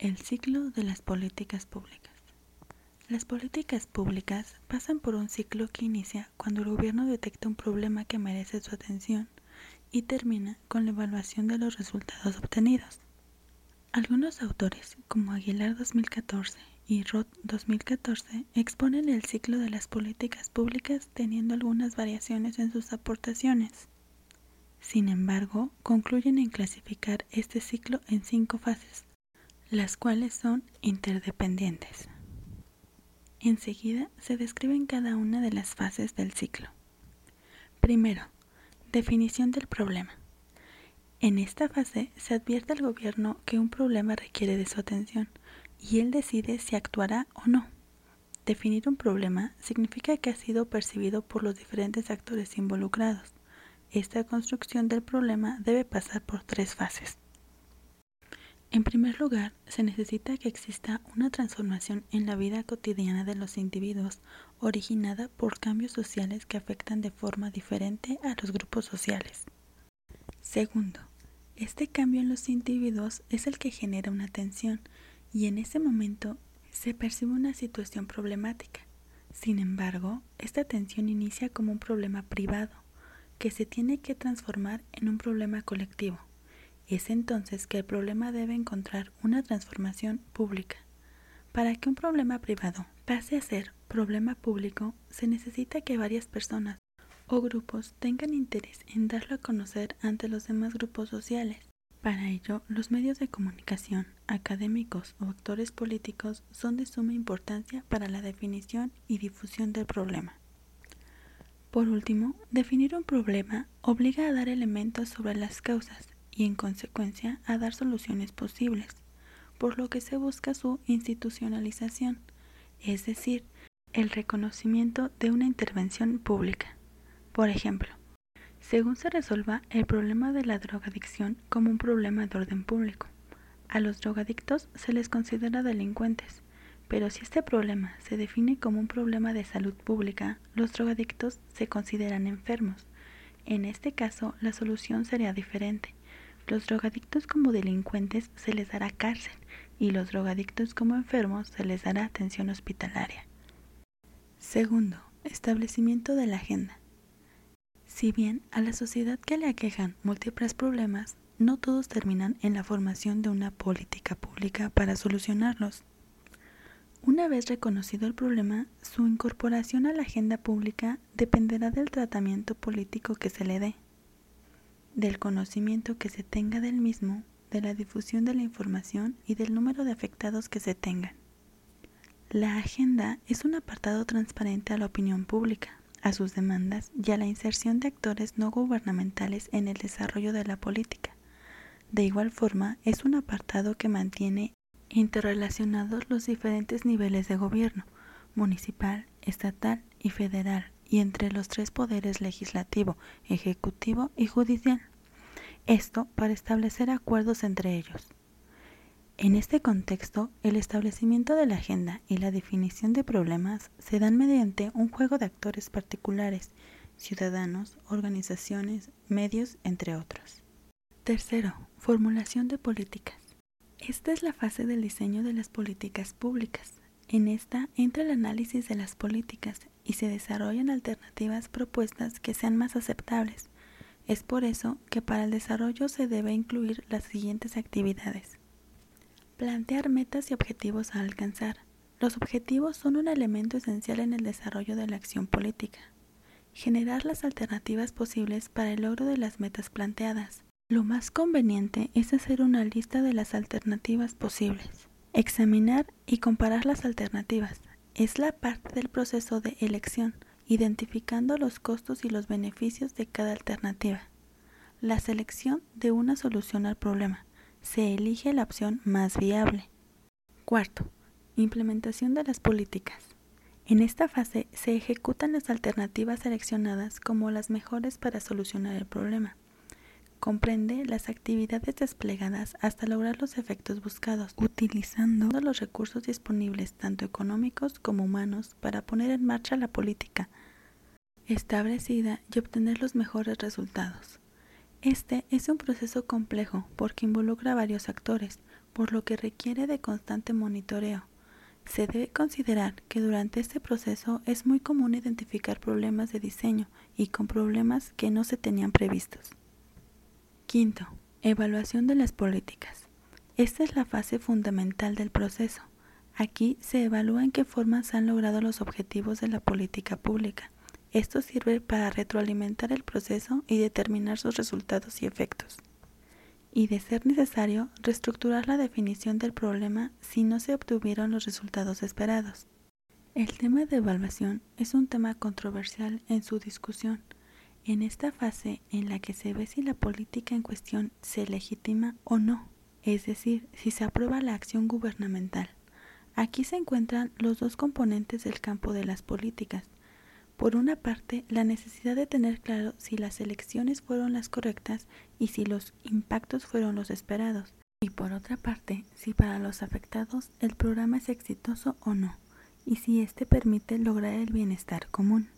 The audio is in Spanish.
El ciclo de las políticas públicas. Las políticas públicas pasan por un ciclo que inicia cuando el gobierno detecta un problema que merece su atención y termina con la evaluación de los resultados obtenidos. Algunos autores, como Aguilar 2014 y Roth 2014, exponen el ciclo de las políticas públicas teniendo algunas variaciones en sus aportaciones. Sin embargo, concluyen en clasificar este ciclo en cinco fases las cuales son interdependientes. Enseguida se describen cada una de las fases del ciclo. Primero, definición del problema. En esta fase se advierte al gobierno que un problema requiere de su atención y él decide si actuará o no. Definir un problema significa que ha sido percibido por los diferentes actores involucrados. Esta construcción del problema debe pasar por tres fases. En primer lugar, se necesita que exista una transformación en la vida cotidiana de los individuos originada por cambios sociales que afectan de forma diferente a los grupos sociales. Segundo, este cambio en los individuos es el que genera una tensión y en ese momento se percibe una situación problemática. Sin embargo, esta tensión inicia como un problema privado que se tiene que transformar en un problema colectivo. Es entonces que el problema debe encontrar una transformación pública. Para que un problema privado pase a ser problema público, se necesita que varias personas o grupos tengan interés en darlo a conocer ante los demás grupos sociales. Para ello, los medios de comunicación, académicos o actores políticos son de suma importancia para la definición y difusión del problema. Por último, definir un problema obliga a dar elementos sobre las causas y en consecuencia a dar soluciones posibles, por lo que se busca su institucionalización, es decir, el reconocimiento de una intervención pública. Por ejemplo, según se resuelva el problema de la drogadicción como un problema de orden público, a los drogadictos se les considera delincuentes, pero si este problema se define como un problema de salud pública, los drogadictos se consideran enfermos. En este caso, la solución sería diferente los drogadictos como delincuentes se les dará cárcel y los drogadictos como enfermos se les dará atención hospitalaria. Segundo, establecimiento de la agenda. Si bien a la sociedad que le aquejan múltiples problemas, no todos terminan en la formación de una política pública para solucionarlos. Una vez reconocido el problema, su incorporación a la agenda pública dependerá del tratamiento político que se le dé del conocimiento que se tenga del mismo, de la difusión de la información y del número de afectados que se tengan. La agenda es un apartado transparente a la opinión pública, a sus demandas y a la inserción de actores no gubernamentales en el desarrollo de la política. De igual forma, es un apartado que mantiene interrelacionados los diferentes niveles de gobierno, municipal, estatal y federal, y entre los tres poderes legislativo, ejecutivo y judicial. Esto para establecer acuerdos entre ellos. En este contexto, el establecimiento de la agenda y la definición de problemas se dan mediante un juego de actores particulares, ciudadanos, organizaciones, medios, entre otros. Tercero, formulación de políticas. Esta es la fase del diseño de las políticas públicas. En esta entra el análisis de las políticas y se desarrollan alternativas propuestas que sean más aceptables. Es por eso que para el desarrollo se debe incluir las siguientes actividades. Plantear metas y objetivos a alcanzar. Los objetivos son un elemento esencial en el desarrollo de la acción política. Generar las alternativas posibles para el logro de las metas planteadas. Lo más conveniente es hacer una lista de las alternativas posibles. Examinar y comparar las alternativas es la parte del proceso de elección, identificando los costos y los beneficios de cada alternativa. La selección de una solución al problema. Se elige la opción más viable. Cuarto, implementación de las políticas. En esta fase se ejecutan las alternativas seleccionadas como las mejores para solucionar el problema comprende las actividades desplegadas hasta lograr los efectos buscados, utilizando los recursos disponibles, tanto económicos como humanos, para poner en marcha la política establecida y obtener los mejores resultados. Este es un proceso complejo porque involucra a varios actores, por lo que requiere de constante monitoreo. Se debe considerar que durante este proceso es muy común identificar problemas de diseño y con problemas que no se tenían previstos. Quinto, evaluación de las políticas. Esta es la fase fundamental del proceso. Aquí se evalúa en qué forma se han logrado los objetivos de la política pública. Esto sirve para retroalimentar el proceso y determinar sus resultados y efectos. Y de ser necesario, reestructurar la definición del problema si no se obtuvieron los resultados esperados. El tema de evaluación es un tema controversial en su discusión. En esta fase en la que se ve si la política en cuestión se legitima o no, es decir, si se aprueba la acción gubernamental. Aquí se encuentran los dos componentes del campo de las políticas. Por una parte, la necesidad de tener claro si las elecciones fueron las correctas y si los impactos fueron los esperados. Y por otra parte, si para los afectados el programa es exitoso o no, y si éste permite lograr el bienestar común.